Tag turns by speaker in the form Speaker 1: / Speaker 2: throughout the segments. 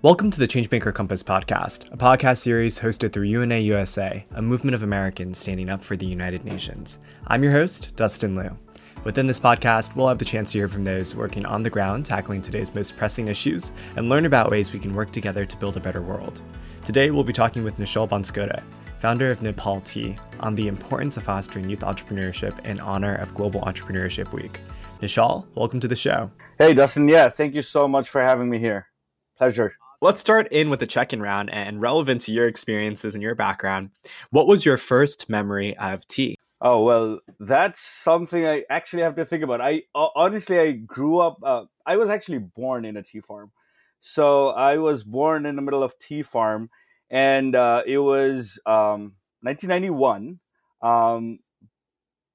Speaker 1: Welcome to the Changemaker Compass podcast, a podcast series hosted through UNA USA, a movement of Americans standing up for the United Nations. I'm your host, Dustin Liu. Within this podcast, we'll have the chance to hear from those working on the ground tackling today's most pressing issues and learn about ways we can work together to build a better world. Today, we'll be talking with Nishal Banskota, founder of Nepal Tea, on the importance of fostering youth entrepreneurship in honor of Global Entrepreneurship Week. Nishal, welcome to the show.
Speaker 2: Hey, Dustin. Yeah, thank you so much for having me here. Pleasure.
Speaker 1: Let's start in with a check in round and relevant to your experiences and your background. What was your first memory of tea?
Speaker 2: Oh, well, that's something I actually have to think about. I honestly, I grew up, uh, I was actually born in a tea farm. So I was born in the middle of tea farm, and uh, it was um, 1991. Um,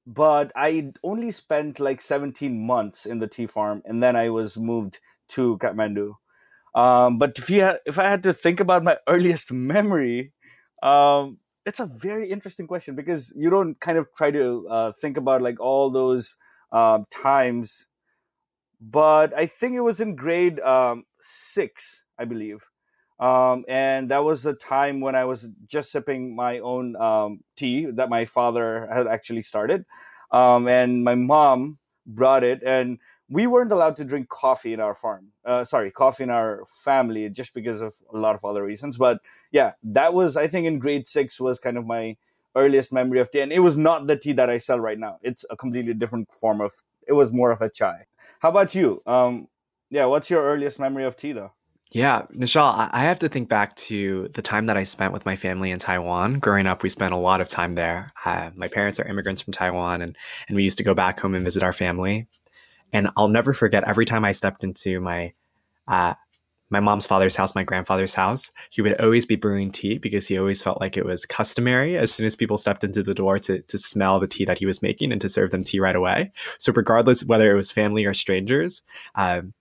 Speaker 2: but I only spent like 17 months in the tea farm, and then I was moved to Kathmandu. Um, but if you if I had to think about my earliest memory, um, it's a very interesting question because you don't kind of try to uh, think about like all those uh, times. But I think it was in grade um, six, I believe, um, and that was the time when I was just sipping my own um, tea that my father had actually started, um, and my mom brought it and we weren't allowed to drink coffee in our farm. Uh, sorry, coffee in our family, just because of a lot of other reasons. But yeah, that was I think in grade six was kind of my earliest memory of tea, and it was not the tea that I sell right now. It's a completely different form of. It was more of a chai. How about you? Um, yeah, what's your earliest memory of tea, though?
Speaker 1: Yeah, Nishal, I have to think back to the time that I spent with my family in Taiwan. Growing up, we spent a lot of time there. Uh, my parents are immigrants from Taiwan, and, and we used to go back home and visit our family. And I'll never forget every time I stepped into my uh, my mom's father's house, my grandfather's house, he would always be brewing tea because he always felt like it was customary as soon as people stepped into the door to, to smell the tea that he was making and to serve them tea right away. So, regardless whether it was family or strangers, um,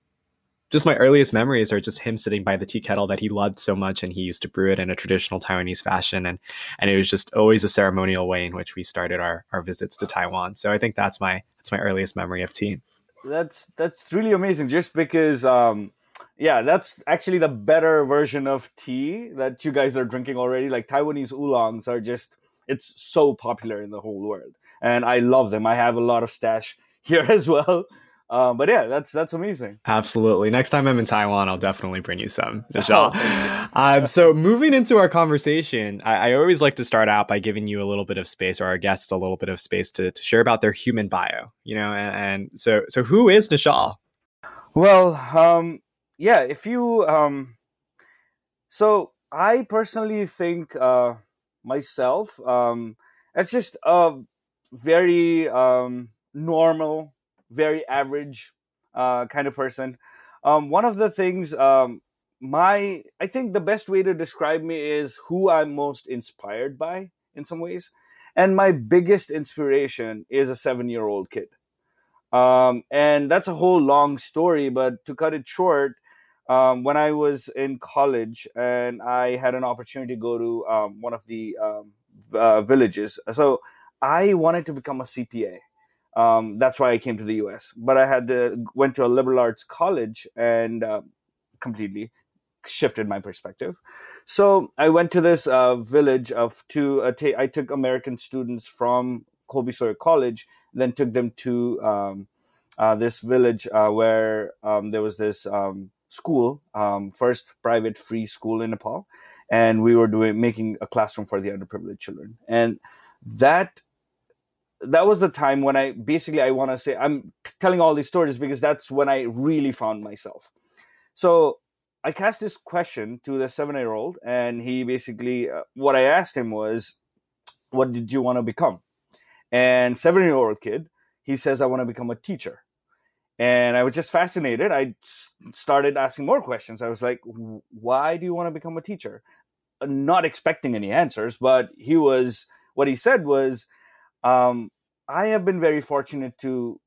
Speaker 1: just my earliest memories are just him sitting by the tea kettle that he loved so much and he used to brew it in a traditional Taiwanese fashion and and it was just always a ceremonial way in which we started our our visits to Taiwan. So I think that's my that's my earliest memory of tea
Speaker 2: that's that's really amazing. Just because, um, yeah, that's actually the better version of tea that you guys are drinking already. Like Taiwanese oolongs are just it's so popular in the whole world, and I love them. I have a lot of stash here as well. Um, but yeah, that's that's amazing.
Speaker 1: Absolutely. Next time I'm in Taiwan, I'll definitely bring you some, Nishal. um, so moving into our conversation, I, I, always like to start out by giving you a little bit of space, or our guests a little bit of space to, to share about their human bio. You know, and, and so so who is Nishal?
Speaker 2: Well, um, yeah, if you um, so I personally think uh, myself, um, it's just a very um, normal very average uh, kind of person. Um, one of the things, um, my I think the best way to describe me is who I'm most inspired by in some ways, and my biggest inspiration is a seven year old kid. Um, and that's a whole long story, but to cut it short, um, when I was in college and I had an opportunity to go to um, one of the um, uh, villages, so I wanted to become a CPA. Um, that's why I came to the U.S. But I had to, went to a liberal arts college and uh, completely shifted my perspective. So I went to this uh, village of two. Uh, t- I took American students from Colby Sawyer College, then took them to um, uh, this village uh, where um, there was this um, school, um, first private free school in Nepal, and we were doing making a classroom for the underprivileged children, and that that was the time when I basically I want to say I'm telling all these stories because that's when I really found myself. So I cast this question to the seven year old, and he basically uh, what I asked him was, "What did you want to become?" And seven year old kid, he says, "I want to become a teacher." And I was just fascinated. I started asking more questions. I was like, "Why do you want to become a teacher?" Not expecting any answers, but he was what he said was um, I have been very fortunate to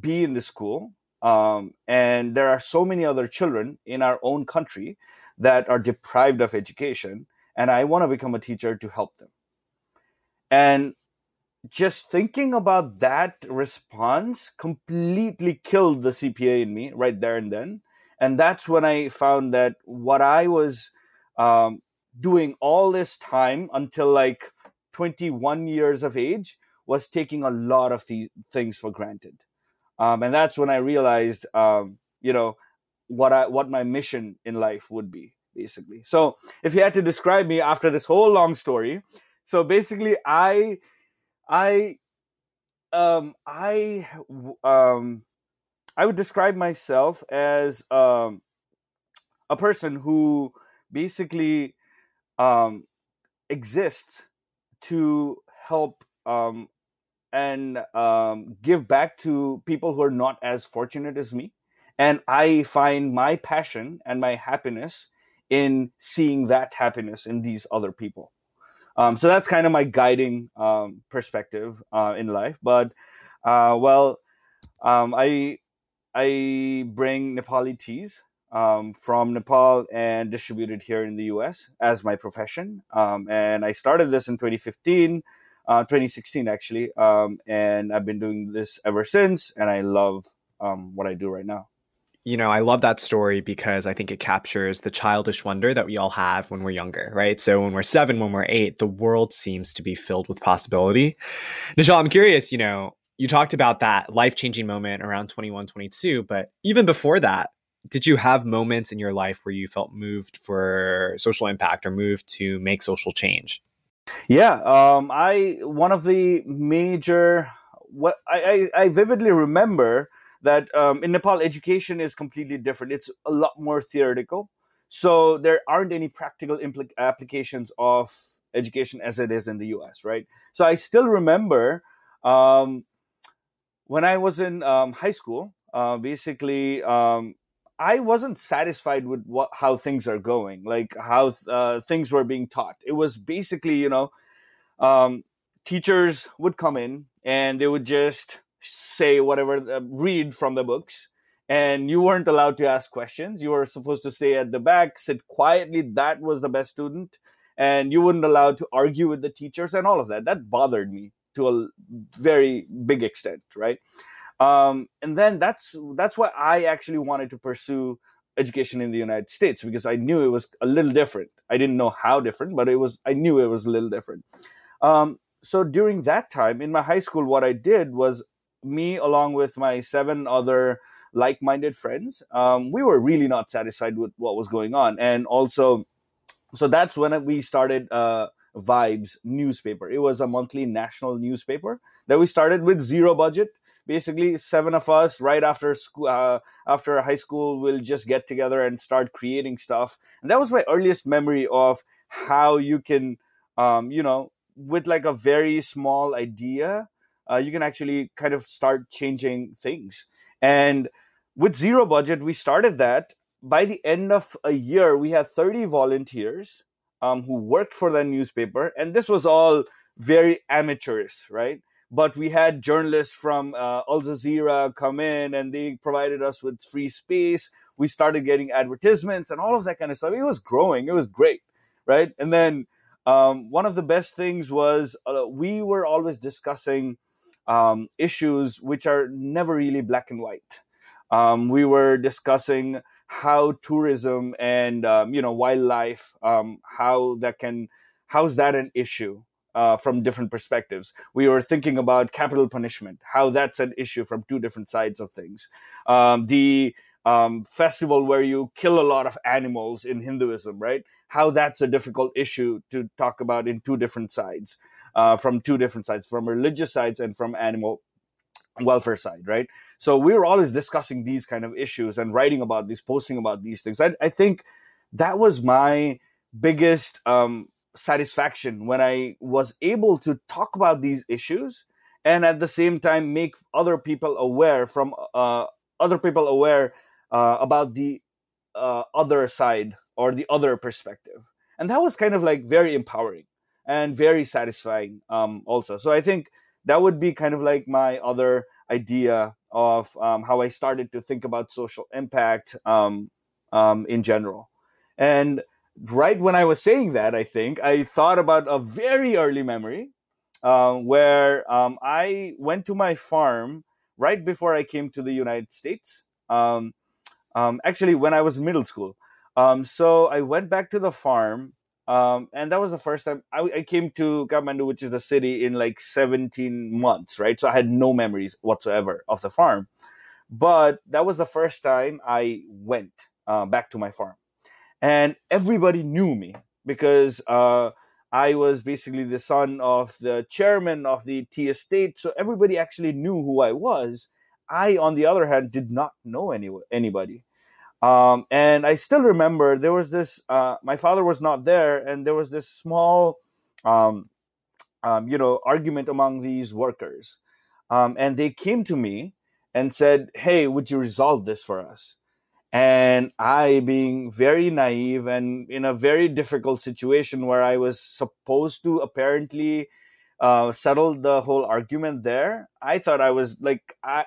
Speaker 2: be in the school. Um, and there are so many other children in our own country that are deprived of education. And I want to become a teacher to help them. And just thinking about that response completely killed the CPA in me right there and then. and that's when i found that what i was um, doing all this time until like 21 years of age was taking a lot of the things for granted. Um, and that's when i realized um, you know what i what my mission in life would be basically. So if you had to describe me after this whole long story so basically i i um i um i would describe myself as um a person who basically um exists to help um and um give back to people who are not as fortunate as me and i find my passion and my happiness in seeing that happiness in these other people um, so that's kind of my guiding um, perspective uh, in life. But uh, well, um, I I bring Nepali teas um, from Nepal and distributed here in the U.S. as my profession. Um, and I started this in 2015, uh, 2016 actually, um, and I've been doing this ever since. And I love um, what I do right now
Speaker 1: you know, I love that story because I think it captures the childish wonder that we all have when we're younger, right? So when we're seven, when we're eight, the world seems to be filled with possibility. Nishal, I'm curious, you know, you talked about that life changing moment around 21, 22, but even before that, did you have moments in your life where you felt moved for social impact or moved to make social change?
Speaker 2: Yeah, um, I one of the major what I, I, I vividly remember that um, in Nepal, education is completely different. It's a lot more theoretical. So there aren't any practical impl- applications of education as it is in the US, right? So I still remember um, when I was in um, high school, uh, basically, um, I wasn't satisfied with what how things are going, like how uh, things were being taught. It was basically, you know, um, teachers would come in and they would just say whatever, uh, read from the books, and you weren't allowed to ask questions. You were supposed to stay at the back, sit quietly. That was the best student, and you weren't allowed to argue with the teachers and all of that. That bothered me to a very big extent, right? Um, and then that's that's why I actually wanted to pursue education in the United States because I knew it was a little different. I didn't know how different, but it was I knew it was a little different. Um, so during that time in my high school, what I did was me along with my seven other like-minded friends um, we were really not satisfied with what was going on and also so that's when we started uh, vibes newspaper it was a monthly national newspaper that we started with zero budget basically seven of us right after school uh, after high school will just get together and start creating stuff and that was my earliest memory of how you can um, you know with like a very small idea uh, you can actually kind of start changing things. And with zero budget, we started that. By the end of a year, we had 30 volunteers um, who worked for that newspaper. And this was all very amateurish, right? But we had journalists from uh, Al Jazeera come in and they provided us with free space. We started getting advertisements and all of that kind of stuff. It was growing, it was great, right? And then um, one of the best things was uh, we were always discussing um, issues which are never really black and white. Um, we were discussing how tourism and um, you know wildlife, um, how that can, how's that an issue uh, from different perspectives. We were thinking about capital punishment, how that's an issue from two different sides of things. Um, the um, festival where you kill a lot of animals in Hinduism, right? How that's a difficult issue to talk about in two different sides uh, from two different sides, from religious sides and from animal welfare side, right? So we were always discussing these kind of issues and writing about these, posting about these things. I, I think that was my biggest um, satisfaction when I was able to talk about these issues and at the same time make other people aware from uh, other people aware uh, about the uh, other side or the other perspective. And that was kind of like very empowering and very satisfying um, also. So I think that would be kind of like my other idea of um, how I started to think about social impact um, um, in general. And right when I was saying that, I think I thought about a very early memory uh, where um, I went to my farm right before I came to the United States. Um, Um, actually, when I was in middle school. Um, so I went back to the farm, um, and that was the first time I, I, came to Kathmandu, which is the city, in like 17 months, right? So I had no memories whatsoever of the farm. But that was the first time I went uh, back to my farm. And everybody knew me because uh, I was basically the son of the chairman of the tea estate. So everybody actually knew who I was. I, on the other hand, did not know any, anybody. Um, and I still remember there was this, uh, my father was not there, and there was this small, um, um, you know, argument among these workers. Um, and they came to me and said, Hey, would you resolve this for us? And I, being very naive and in a very difficult situation where I was supposed to apparently uh, settle the whole argument there, I thought I was like, I,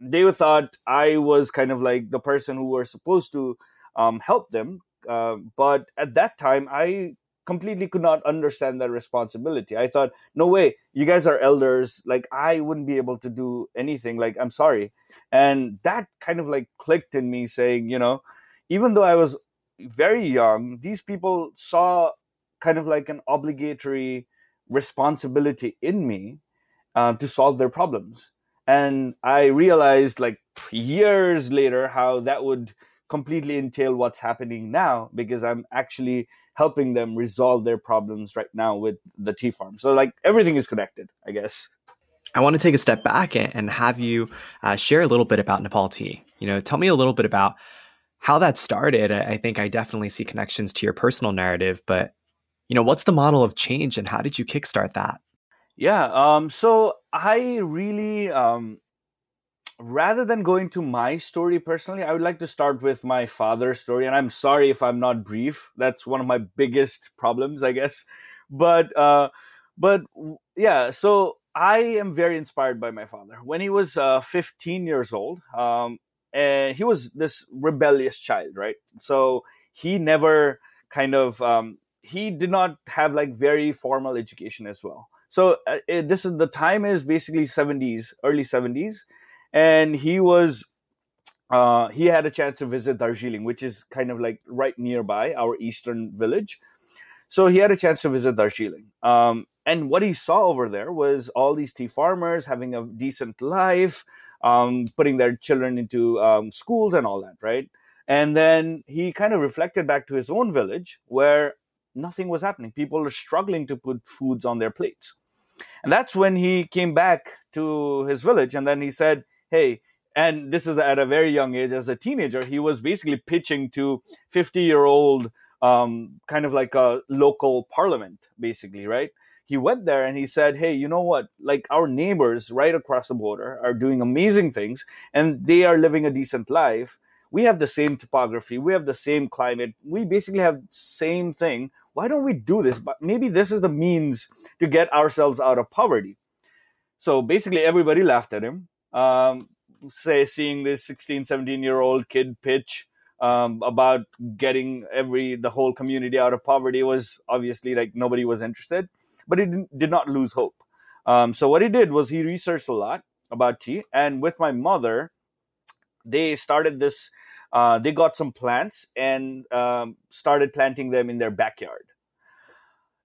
Speaker 2: they thought I was kind of like the person who were supposed to um, help them. Uh, but at that time, I completely could not understand that responsibility. I thought, no way, you guys are elders. Like, I wouldn't be able to do anything. Like, I'm sorry. And that kind of like clicked in me saying, you know, even though I was very young, these people saw kind of like an obligatory responsibility in me uh, to solve their problems and i realized like years later how that would completely entail what's happening now because i'm actually helping them resolve their problems right now with the tea farm. So like everything is connected i guess.
Speaker 1: I want to take a step back and have you uh, share a little bit about nepal tea. You know tell me a little bit about how that started. I think i definitely see connections to your personal narrative but you know what's the model of change and how did you kickstart that?
Speaker 2: Yeah. Um, so I really, um, rather than going to my story personally, I would like to start with my father's story. And I'm sorry if I'm not brief. That's one of my biggest problems, I guess. But, uh, but yeah, so I am very inspired by my father. When he was uh, 15 years old, um, and he was this rebellious child, right? So he never kind of, um, he did not have like very formal education as well so uh, this is the time is basically 70s, early 70s, and he was uh, he had a chance to visit Darjeeling, which is kind of like right nearby our eastern village. So he had a chance to visit Darjeeling. Um, and what he saw over there was all these tea farmers having a decent life, um, putting their children into um, schools and all that, right? And then he kind of reflected back to his own village where nothing was happening. People were struggling to put foods on their plates. And that's when he came back to his village and then he said, Hey, and this is at a very young age as a teenager, he was basically pitching to 50 year old, um, kind of like a local parliament, basically, right? He went there and he said, Hey, you know what? Like our neighbors right across the border are doing amazing things and they are living a decent life. We have the same topography, we have the same climate, we basically have same thing why don't we do this? But maybe this is the means to get ourselves out of poverty. So basically, everybody laughed at him. Um, say, seeing this 16, 17 year old kid pitch um, about getting every the whole community out of poverty was obviously like nobody was interested, but he did not lose hope. Um, so what he did was he researched a lot about tea, and with my mother, they started this uh, they got some plants and um, started planting them in their backyard.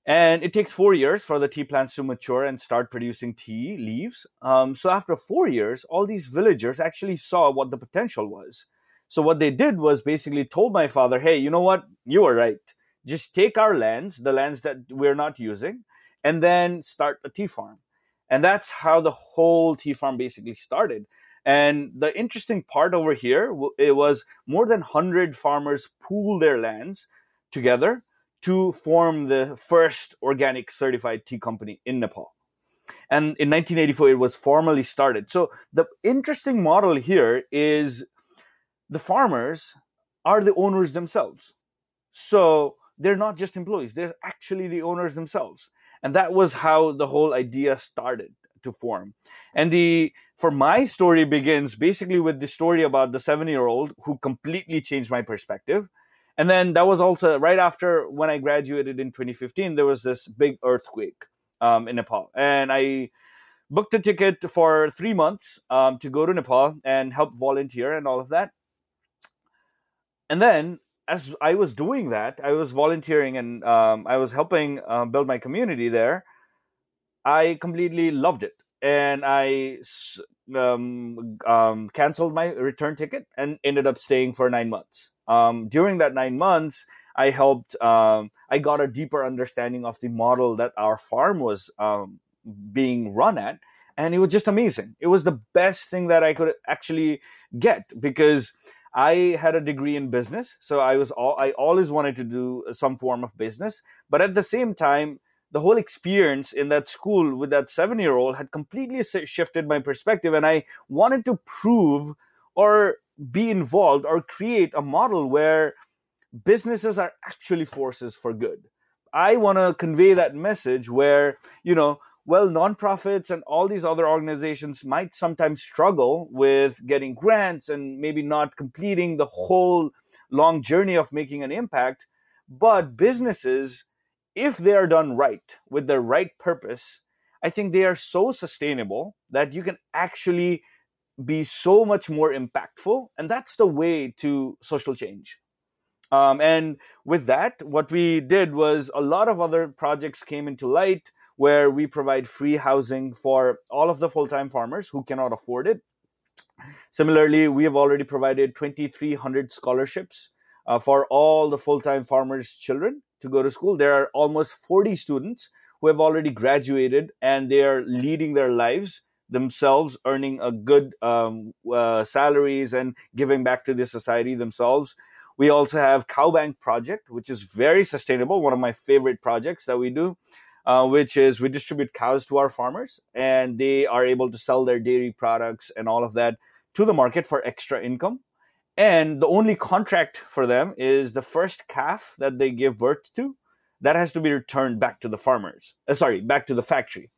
Speaker 2: And it takes four years for the tea plants to mature and start producing tea leaves. Um, so after four years, all these villagers actually saw what the potential was. So what they did was basically told my father, "Hey, you know what? You were right. Just take our lands, the lands that we're not using, and then start a tea farm." And that's how the whole tea farm basically started. And the interesting part over here, it was more than 100 farmers pooled their lands together to form the first organic certified tea company in Nepal. And in 1984, it was formally started. So the interesting model here is the farmers are the owners themselves. So they're not just employees, they're actually the owners themselves. And that was how the whole idea started to form. And the for my story begins basically with the story about the seven year old who completely changed my perspective. And then that was also right after when I graduated in 2015, there was this big earthquake um, in Nepal. And I booked a ticket for three months um, to go to Nepal and help volunteer and all of that. and then as I was doing that, I was volunteering and um, I was helping uh, build my community there. I completely loved it, and I um, um, canceled my return ticket and ended up staying for nine months. Um, during that nine months, I helped. Um, I got a deeper understanding of the model that our farm was um, being run at, and it was just amazing. It was the best thing that I could actually get because I had a degree in business, so I was all, I always wanted to do some form of business, but at the same time, the whole experience in that school with that seven year old had completely shifted my perspective, and I wanted to prove or be involved or create a model where businesses are actually forces for good. I want to convey that message where, you know, well, nonprofits and all these other organizations might sometimes struggle with getting grants and maybe not completing the whole long journey of making an impact. But businesses, if they are done right with the right purpose, I think they are so sustainable that you can actually be so much more impactful. And that's the way to social change. Um, and with that, what we did was a lot of other projects came into light where we provide free housing for all of the full time farmers who cannot afford it. Similarly, we have already provided 2,300 scholarships uh, for all the full time farmers' children to go to school. There are almost 40 students who have already graduated and they are leading their lives themselves, earning a good um, uh, salaries and giving back to the society themselves. We also have Cow Bank Project, which is very sustainable, one of my favorite projects that we do, uh, which is we distribute cows to our farmers and they are able to sell their dairy products and all of that to the market for extra income. And the only contract for them is the first calf that they give birth to that has to be returned back to the farmers. Uh, sorry, back to the factory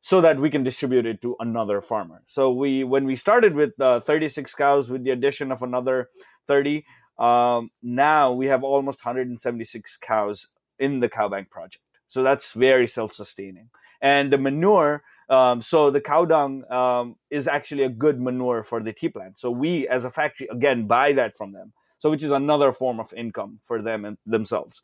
Speaker 2: so that we can distribute it to another farmer. So we, when we started with uh, 36 cows, with the addition of another 30, um, now we have almost 176 cows in the cow bank project. So that's very self-sustaining. And the manure, um, so the cow dung um, is actually a good manure for the tea plant. So we, as a factory, again buy that from them. So which is another form of income for them and themselves.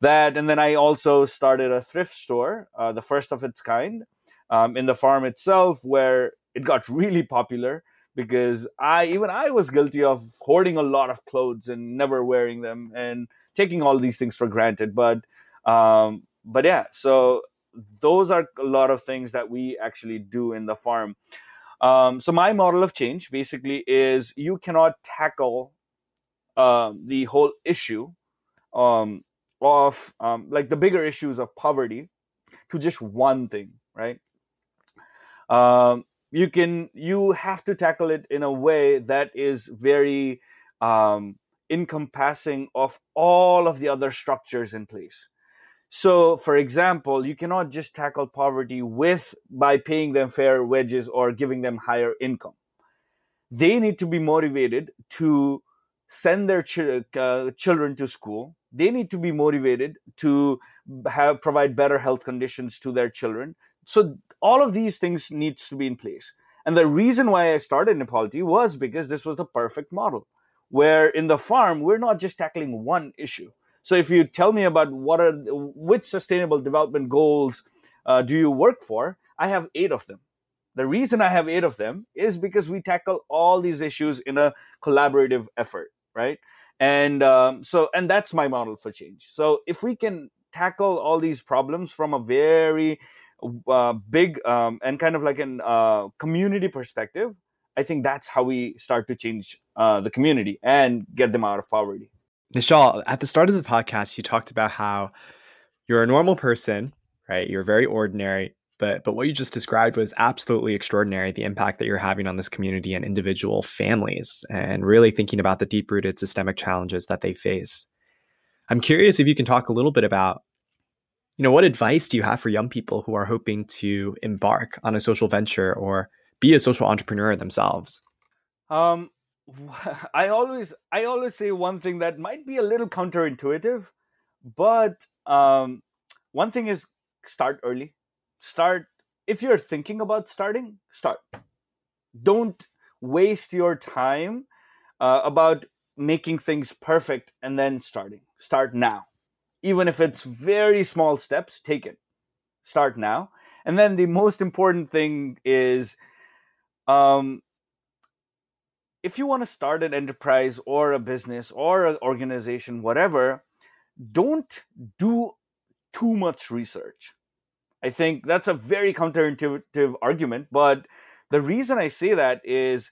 Speaker 2: That and then I also started a thrift store, uh, the first of its kind, um, in the farm itself, where it got really popular because I even I was guilty of hoarding a lot of clothes and never wearing them and taking all these things for granted. But um, but yeah, so those are a lot of things that we actually do in the farm. Um, so my model of change basically is you cannot tackle uh, the whole issue um, of um, like the bigger issues of poverty to just one thing, right? Um, you can you have to tackle it in a way that is very um, encompassing of all of the other structures in place so for example you cannot just tackle poverty with by paying them fair wages or giving them higher income they need to be motivated to send their ch- uh, children to school they need to be motivated to have provide better health conditions to their children so all of these things needs to be in place. And the reason why I started Nepal Tea was because this was the perfect model, where in the farm we're not just tackling one issue. So if you tell me about what are which sustainable development goals uh, do you work for, I have eight of them. The reason I have eight of them is because we tackle all these issues in a collaborative effort, right? And um, so, and that's my model for change. So if we can tackle all these problems from a very uh, big um, and kind of like an uh, community perspective, I think that's how we start to change uh, the community and get them out of poverty.
Speaker 1: Nishal, at the start of the podcast, you talked about how you're a normal person, right? You're very ordinary, but but what you just described was absolutely extraordinary. The impact that you're having on this community and individual families, and really thinking about the deep-rooted systemic challenges that they face. I'm curious if you can talk a little bit about you know, what advice do you have for young people who are hoping to embark on a social venture or be a social entrepreneur themselves?
Speaker 2: Um, I always I always say one thing that might be a little counterintuitive, but um, one thing is start early. Start if you're thinking about starting, start. Don't waste your time uh, about making things perfect and then starting. Start now. Even if it's very small steps, take it. Start now. And then the most important thing is um, if you want to start an enterprise or a business or an organization, whatever, don't do too much research. I think that's a very counterintuitive argument, but the reason I say that is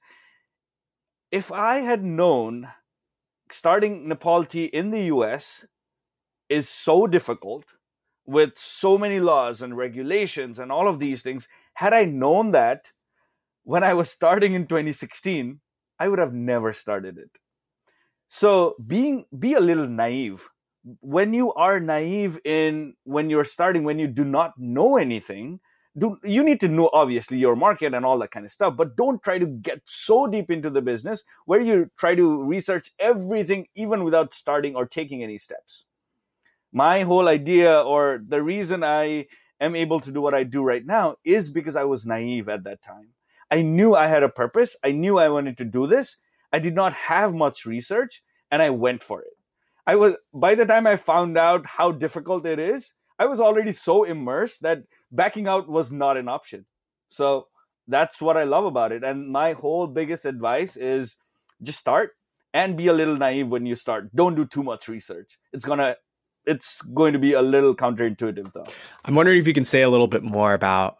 Speaker 2: if I had known starting Nepal Tea in the US is so difficult with so many laws and regulations and all of these things, had I known that when I was starting in 2016, I would have never started it. So being be a little naive. When you are naive in when you're starting, when you do not know anything, do you need to know obviously your market and all that kind of stuff, but don't try to get so deep into the business where you try to research everything even without starting or taking any steps. My whole idea or the reason I am able to do what I do right now is because I was naive at that time. I knew I had a purpose. I knew I wanted to do this. I did not have much research and I went for it. I was, by the time I found out how difficult it is, I was already so immersed that backing out was not an option. So that's what I love about it. And my whole biggest advice is just start and be a little naive when you start. Don't do too much research. It's gonna it's going to be a little counterintuitive though.
Speaker 1: I'm wondering if you can say a little bit more about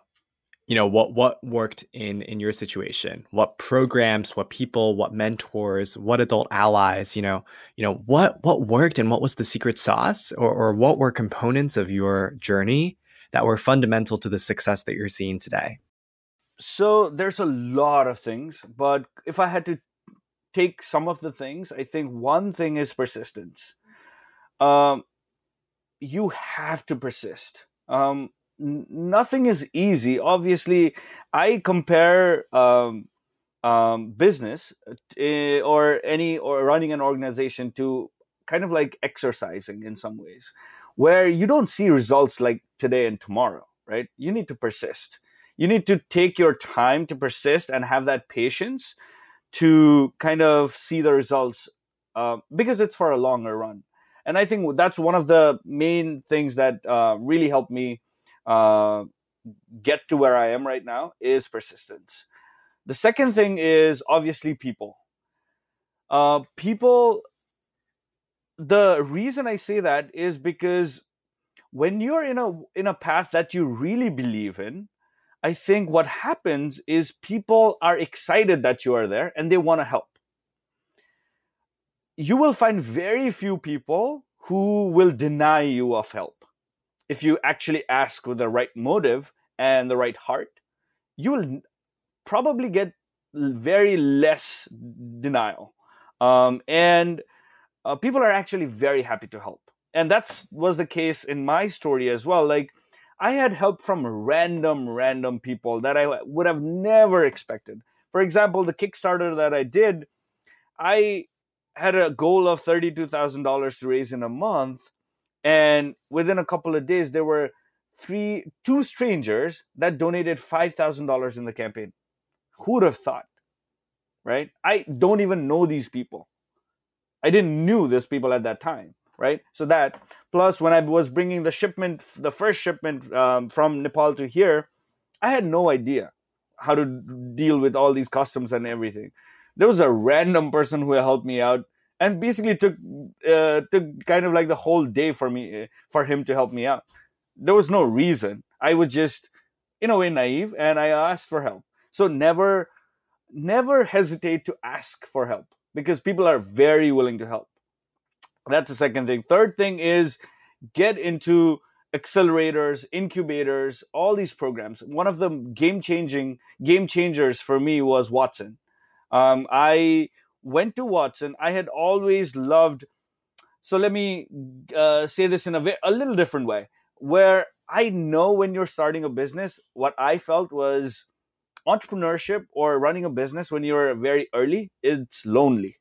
Speaker 1: you know what what worked in in your situation what programs what people what mentors what adult allies you know you know what what worked and what was the secret sauce or, or what were components of your journey that were fundamental to the success that you're seeing today?
Speaker 2: So there's a lot of things but if i had to take some of the things i think one thing is persistence. Um you have to persist. Um nothing is easy. Obviously, I compare um, um, business uh, or any or running an organization to kind of like exercising in some ways, where you don't see results like today and tomorrow, right? You need to persist. You need to take your time to persist and have that patience to kind of see the results uh, because it's for a longer run. And I think that's one of the main things that uh, really helped me uh, get to where I am right now is persistence. The second thing is obviously people. Uh, people, the reason I say that is because when you're in a in a path that you really believe in, I think what happens is people are excited that you are there and they want to help. You will find very few people who will deny you of help if you actually ask with the right motive and the right heart, you will probably get very less denial. Um, and uh, people are actually very happy to help. And that was the case in my story as well. Like, I had help from random, random people that I would have never expected. For example, the Kickstarter that I did, I had a goal of $32,000 to raise in a month and within a couple of days there were three two strangers that donated $5000 in the campaign. Who would have thought right? I don't even know these people. I didn't knew these people at that time right? So that plus when i was bringing the shipment the first shipment um, from nepal to here i had no idea how to deal with all these customs and everything. There was a random person who helped me out and basically took uh, took kind of like the whole day for me for him to help me out. There was no reason. I was just in a way naive, and I asked for help. So never never hesitate to ask for help because people are very willing to help. That's the second thing. Third thing is get into accelerators, incubators, all these programs. One of the game changing game changers for me was Watson. Um, I went to Watson, I had always loved. So let me uh, say this in a, a little different way, where I know when you're starting a business, what I felt was entrepreneurship or running a business when you're very early, it's lonely,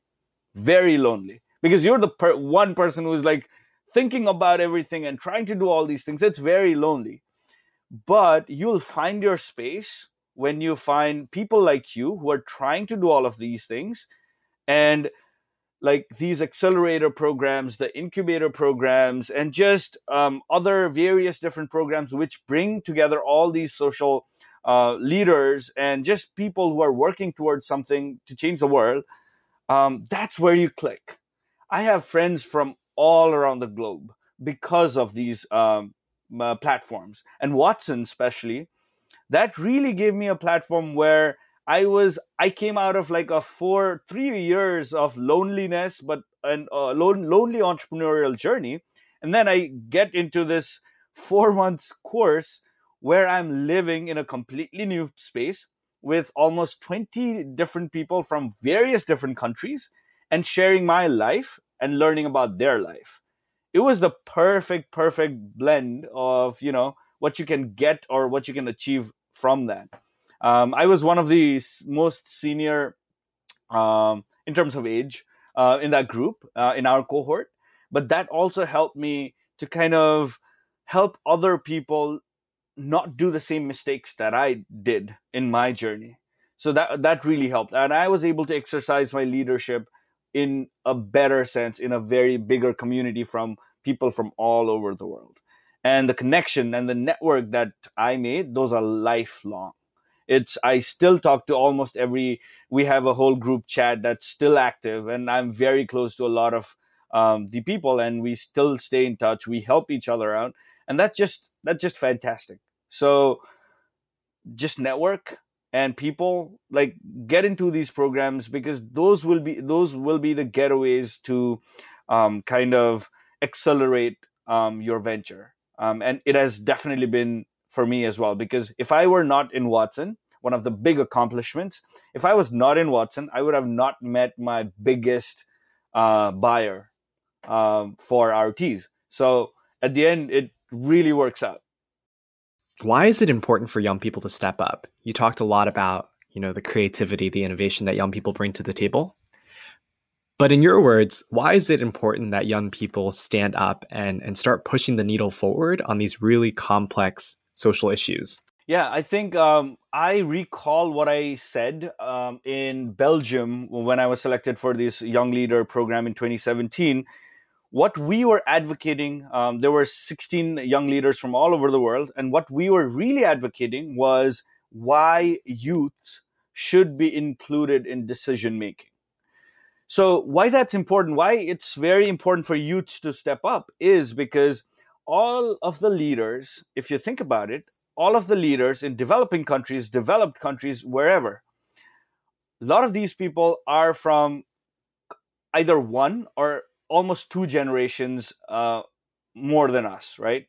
Speaker 2: very lonely, because you're the per- one person who's like thinking about everything and trying to do all these things. It's very lonely, but you'll find your space when you find people like you who are trying to do all of these things and like these accelerator programs, the incubator programs, and just um, other various different programs which bring together all these social uh, leaders and just people who are working towards something to change the world, um, that's where you click. I have friends from all around the globe because of these um, uh, platforms, and Watson, especially, that really gave me a platform where I was I came out of like a four three years of loneliness, but an uh, lone, lonely entrepreneurial journey, and then I get into this four months course where I'm living in a completely new space with almost 20 different people from various different countries and sharing my life and learning about their life. It was the perfect, perfect blend of, you know, what you can get or what you can achieve from that. Um, I was one of the most senior um, in terms of age uh, in that group uh, in our cohort, but that also helped me to kind of help other people not do the same mistakes that I did in my journey. So that that really helped, and I was able to exercise my leadership in a better sense in a very bigger community from people from all over the world. And the connection and the network that I made, those are lifelong it's i still talk to almost every we have a whole group chat that's still active and i'm very close to a lot of um, the people and we still stay in touch. We help each other out and that's just that's just fantastic. So just network and people like get into these programs because those will be those will be the getaways to um, kind of accelerate um, your venture. Um, and it has definitely been for me as well because if I were not in Watson, one of the big accomplishments, if I was not in Watson, I would have not met my biggest uh, buyer um, for teas. So at the end, it really works out.
Speaker 1: Why is it important for young people to step up? You talked a lot about you know the creativity, the innovation that young people bring to the table. But in your words, why is it important that young people stand up and, and start pushing the needle forward on these really complex social issues.
Speaker 2: Yeah, I think um, I recall what I said um, in Belgium when I was selected for this Young Leader program in 2017. What we were advocating, um, there were 16 young leaders from all over the world, and what we were really advocating was why youth should be included in decision making. So, why that's important, why it's very important for youth to step up is because all of the leaders, if you think about it, all of the leaders in developing countries, developed countries, wherever, a lot of these people are from either one or almost two generations uh, more than us, right?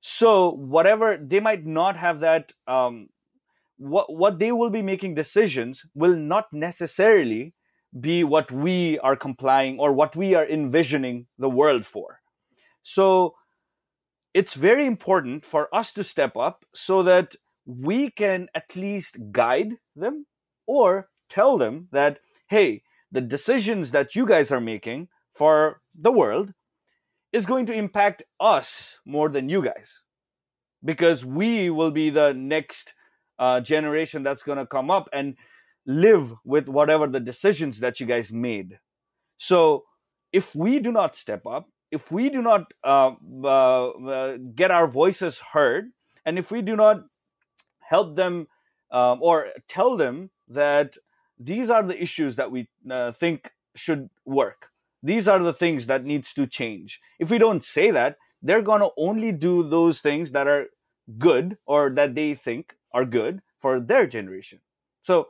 Speaker 2: So whatever they might not have that, um, what what they will be making decisions will not necessarily be what we are complying or what we are envisioning the world for. So it's very important for us to step up so that we can at least guide them or tell them that, hey, the decisions that you guys are making for the world is going to impact us more than you guys because we will be the next uh, generation that's going to come up and live with whatever the decisions that you guys made. So if we do not step up, if we do not uh, uh, uh, get our voices heard, and if we do not help them um, or tell them that these are the issues that we uh, think should work, these are the things that needs to change. If we don't say that, they're to only do those things that are good or that they think are good for their generation. So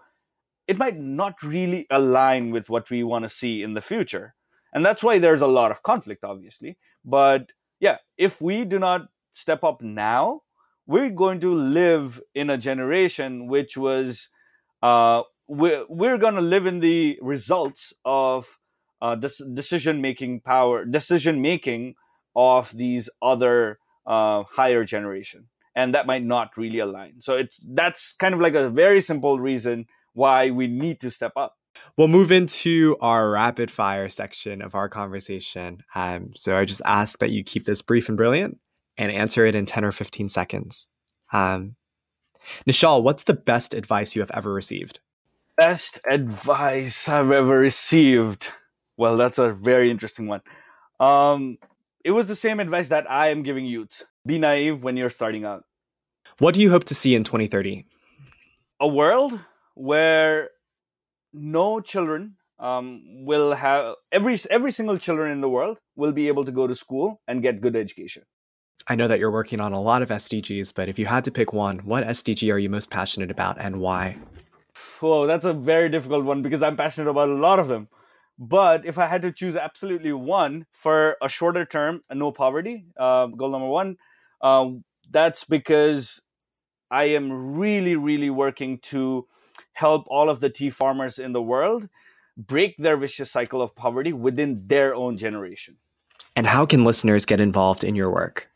Speaker 2: it might not really align with what we want to see in the future and that's why there's a lot of conflict obviously. But yeah if we do not step up now we're going to live in a generation which was uh, we're, we're going to live in the results of uh, this decision making power decision making of these other uh, higher generation. And that might not really align. So it's that's kind of like a very simple reason why we need to step up
Speaker 1: We'll move into our rapid fire section of our conversation. Um, so I just ask that you keep this brief and brilliant and answer it in 10 or 15 seconds. Um, Nishal, what's the best advice you have ever received?
Speaker 2: Best advice I've ever received. Well, that's a very interesting one. Um, it was the same advice that I am giving youth be naive when you're starting out.
Speaker 1: What do you hope to see in 2030?
Speaker 2: A world where no children um, will have every every single children in the world will be able to go to school and get good education.
Speaker 1: I know that you're working on a lot of SDGs, but if you had to pick one, what SDG are you most passionate about and why?
Speaker 2: Whoa, that's a very difficult one because I'm passionate about a lot of them. But if I had to choose absolutely one for a shorter term, no poverty, uh, goal number one, uh, that's because I am really, really working to help all of the tea farmers in the world break their vicious cycle of poverty within their own generation.
Speaker 1: And how can listeners get involved in your work?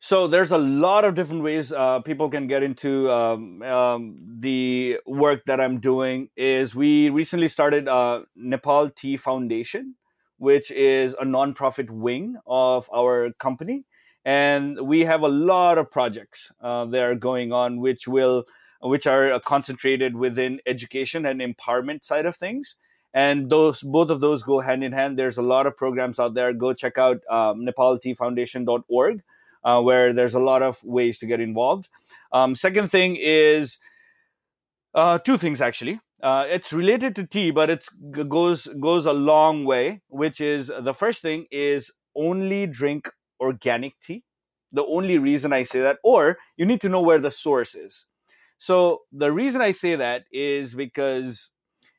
Speaker 2: So there's a lot of different ways uh, people can get into um, um, the work that I'm doing. Is we recently started uh, Nepal Tea Foundation, which is a nonprofit wing of our company, and we have a lot of projects uh, that are going on, which will which are concentrated within education and empowerment side of things. And those both of those go hand in hand. There's a lot of programs out there. Go check out um, nepalteafoundation.org uh, where there's a lot of ways to get involved. Um, second thing is uh, two things actually. Uh, it's related to tea but it goes goes a long way which is the first thing is only drink organic tea. The only reason i say that or you need to know where the source is so the reason i say that is because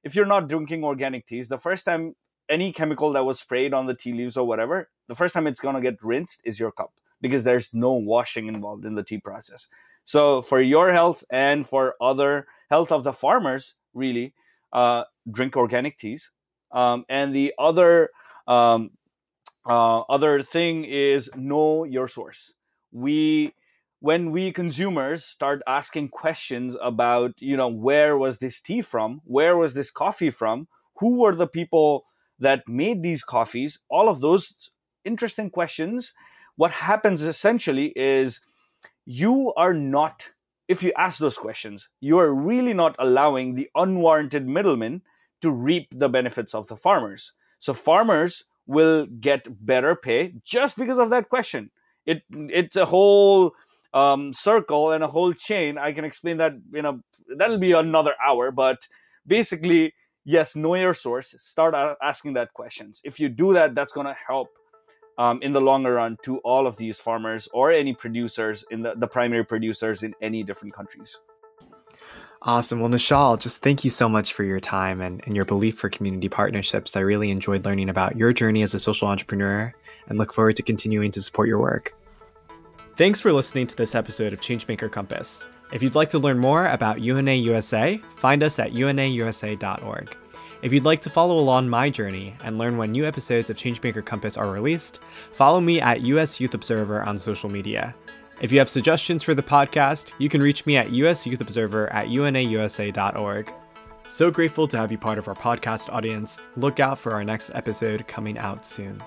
Speaker 2: if you're not drinking organic teas, the first time any chemical that was sprayed on the tea leaves or whatever, the first time it's going to get rinsed is your cup because there's no washing involved in the tea process. So for your health and for other health of the farmers, really, uh, drink organic teas. Um, and the other um, uh, other thing is know your source. We when we consumers start asking questions about you know where was this tea from? Where was this coffee from? Who were the people that made these coffees? All of those interesting questions. What happens essentially is you are not if you ask those questions you are really not allowing the unwarranted middlemen to reap the benefits of the farmers. So farmers will get better pay just because of that question. It it's a whole um, circle and a whole chain. I can explain that, you know, that'll be another hour. But basically, yes, know your source. Start asking that questions. If you do that, that's going to help um, in the longer run to all of these farmers or any producers in the, the primary producers in any different countries.
Speaker 1: Awesome. Well, Nishal, just thank you so much for your time and, and your belief for community partnerships. I really enjoyed learning about your journey as a social entrepreneur and look forward to continuing to support your work. Thanks for listening to this episode of Changemaker Compass. If you'd like to learn more about UNA USA, find us at unausa.org. If you'd like to follow along my journey and learn when new episodes of Changemaker Compass are released, follow me at US Youth Observer on social media. If you have suggestions for the podcast, you can reach me at usyouthobserver at unausa.org. So grateful to have you part of our podcast audience. Look out for our next episode coming out soon.